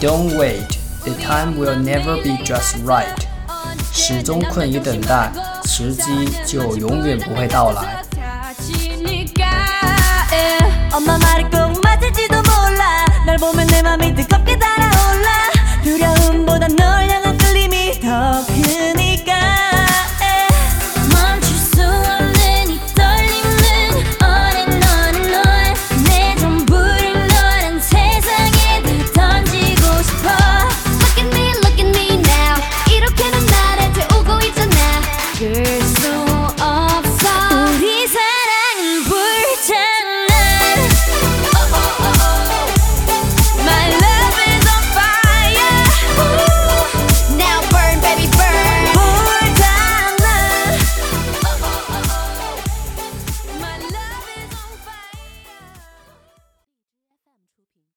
Don't wait, the time will never be just right。始终困于等待，时机就永远不会到来。